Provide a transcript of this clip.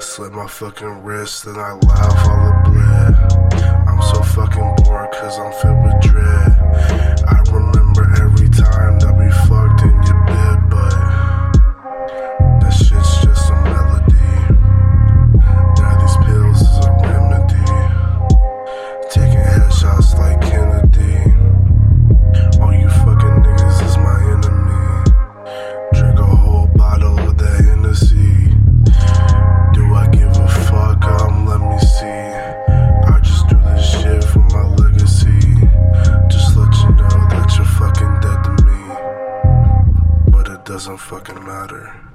Slit my fucking wrist, then I laugh all the blood. doesn't fucking matter.